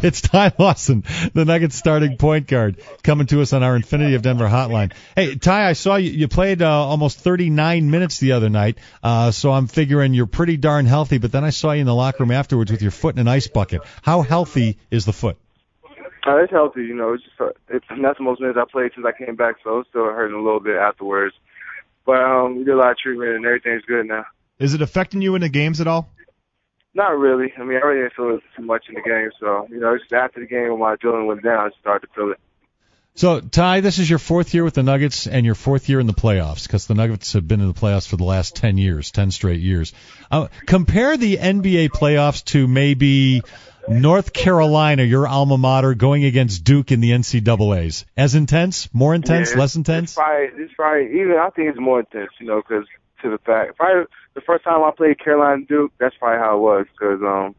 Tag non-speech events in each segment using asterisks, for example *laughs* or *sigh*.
*laughs* It's Ty Lawson, the Nuggets starting point guard, coming to us on our Infiniti of Denver hotline. Hey, Ty, I saw you, you played uh, almost 39 minutes the other night, uh, so I'm figuring you're pretty darn healthy, but then I saw you in the locker room afterwards with your foot in an ice bucket. How healthy is the foot? Uh, it's healthy, you know. It's just uh, it's not the most minutes I played since I came back, so it's still hurting a little bit afterwards. But um, we did a lot of treatment and everything's good now. Is it affecting you in the games at all? Not really. I mean, I really didn't feel it too much in the game, so you know, just after the game when my adrenaline went down, I started to feel it. So, Ty, this is your fourth year with the Nuggets and your fourth year in the playoffs because the Nuggets have been in the playoffs for the last 10 years, 10 straight years. Uh, compare the NBA playoffs to maybe North Carolina, your alma mater, going against Duke in the NCAA's. As intense, more intense, yeah, less intense. It's probably, it's probably even I think it's more intense, you know, because to the fact, probably the first time I played Carolina Duke, that's probably how it was, because um,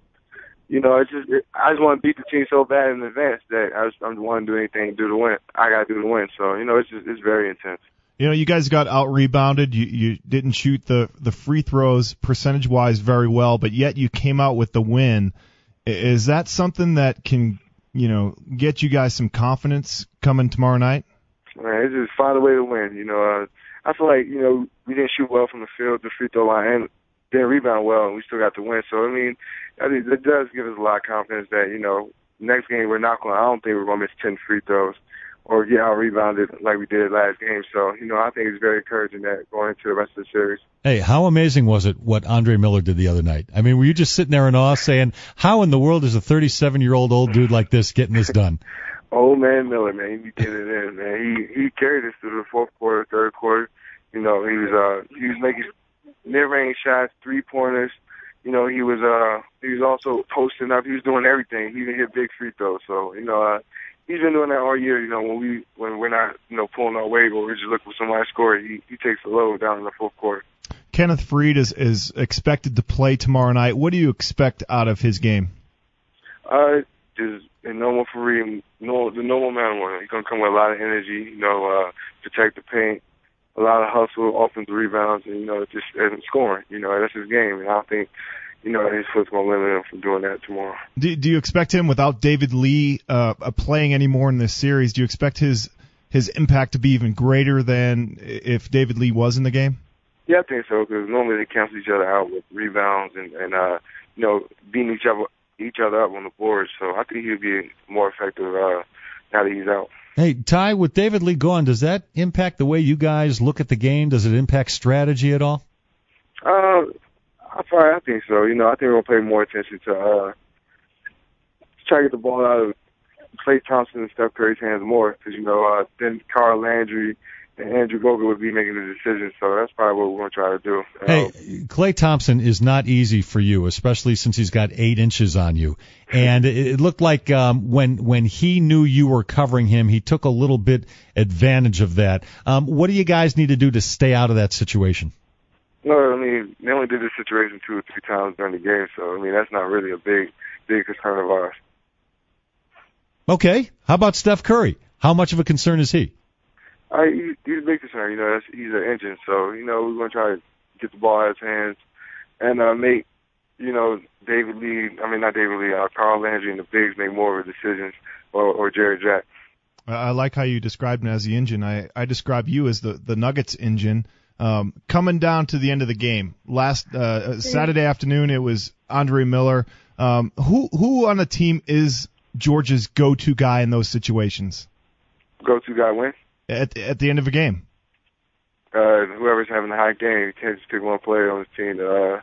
you know, it's just it, I just want to beat the team so bad in advance that I just I don't want to do anything to do to win. I got to do the win, so you know, it's just it's very intense. You know, you guys got out rebounded. You you didn't shoot the the free throws percentage wise very well, but yet you came out with the win. Is that something that can you know get you guys some confidence coming tomorrow night? Man, it's just find a way to win. You know, uh, I feel like you know we didn't shoot well from the field, the free throw line, and didn't rebound well, and we still got the win. So I mean, I think it does give us a lot of confidence that you know next game we're not going. I don't think we're going to miss ten free throws or get out rebounded like we did last game. So, you know, I think it's very encouraging that going into the rest of the series. Hey, how amazing was it what Andre Miller did the other night? I mean, were you just sitting there in awe saying, how in the world is a 37 year old old dude like this getting this done? *laughs* old man Miller, man, he did it in, man. He he carried us through the fourth quarter, third quarter. You know, he was uh he was making mid range shots, three pointers. You know, he was uh he was also posting up. He was doing everything. He even hit big free throws. So, you know, uh he's been doing that all year. You know, when we when we're not you know pulling our weight or we're just looking for somebody to score, he he takes the load down in the fourth quarter. Kenneth Faried is is expected to play tomorrow night. What do you expect out of his game? Uh, just a normal Faried, no the normal man one. He's gonna come with a lot of energy. You know, uh, protect the paint, a lot of hustle, offensive rebounds, and you know just and scoring. You know, that's his game, and I think you know, his foot's going to limit him from doing that tomorrow. Do, do you expect him without David Lee uh, playing anymore in this series? Do you expect his his impact to be even greater than if David Lee was in the game? Yeah, I think so because normally they cancel each other out with rebounds and and uh, you know beating each other each other up on the board. So I think he'll be more effective uh, now that he's out. Hey, Ty, with David Lee gone, does that impact the way you guys look at the game? Does it impact strategy at all? Uh, I probably I think so. You know, I think we'll pay more attention to uh try to get the ball out of Klay Thompson and Steph Curry's hands more because you know uh, then Carl Landry and Andrew Bogut would be making the decision. So that's probably what we're going to try to do. Hey, um, Klay Thompson is not easy for you, especially since he's got eight inches on you. And it, looked like um, when when he knew you were covering him, he took a little bit advantage of that. Um, what do you guys need to do to stay out of that situation? No, I mean they only did this situation two or three times during the game, so I mean that's not really a big, big concern of ours. Okay, how about Steph Curry? How much of a concern is he? Uh, he he's a big concern. You know, that's, he's an engine, so you know we're gonna try to get the ball out of his hands and uh, make you know David Lee. I mean not David Lee, uh, Carl Landry and the bigs make more of the decisions, or, or Jarrett Jack. I like how you described him as the engine. I I describe you as the the Nuggets engine. Um, coming down to the end of the game, last uh, uh, Saturday afternoon, it was Andre Miller. Um, who who on the team is George's go-to guy in those situations? Go-to guy when? At at the end of a game. Uh, whoever's having a hot game, can't just pick one player on the team to uh,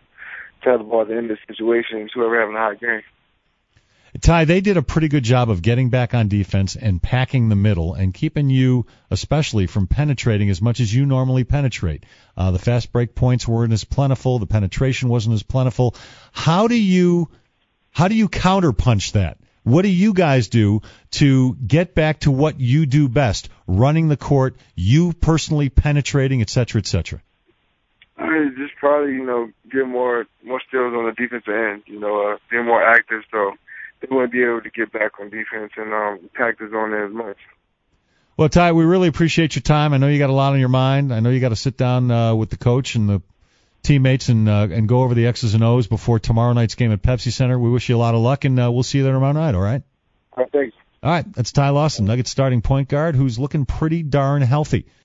tell the ball at the end of the situation. Whoever having a hot game. Ty, they did a pretty good job of getting back on defense and packing the middle and keeping you, especially, from penetrating as much as you normally penetrate. Uh, the fast break points weren't as plentiful. The penetration wasn't as plentiful. How do you, how do you counterpunch that? What do you guys do to get back to what you do best? Running the court, you personally penetrating, et cetera, et cetera. I just probably, you know, get more more skills on the defensive end. You know, uh, be more active. So they wouldn't be able to get back on defense and um, practice on it as much. Well, Ty, we really appreciate your time. I know you got a lot on your mind. I know you got to sit down uh, with the coach and the teammates and uh, and go over the X's and O's before tomorrow night's game at Pepsi Center. We wish you a lot of luck, and uh, we'll see you there tomorrow night. All right. All right, thanks. All right, that's Ty Lawson, Nuggets starting point guard, who's looking pretty darn healthy.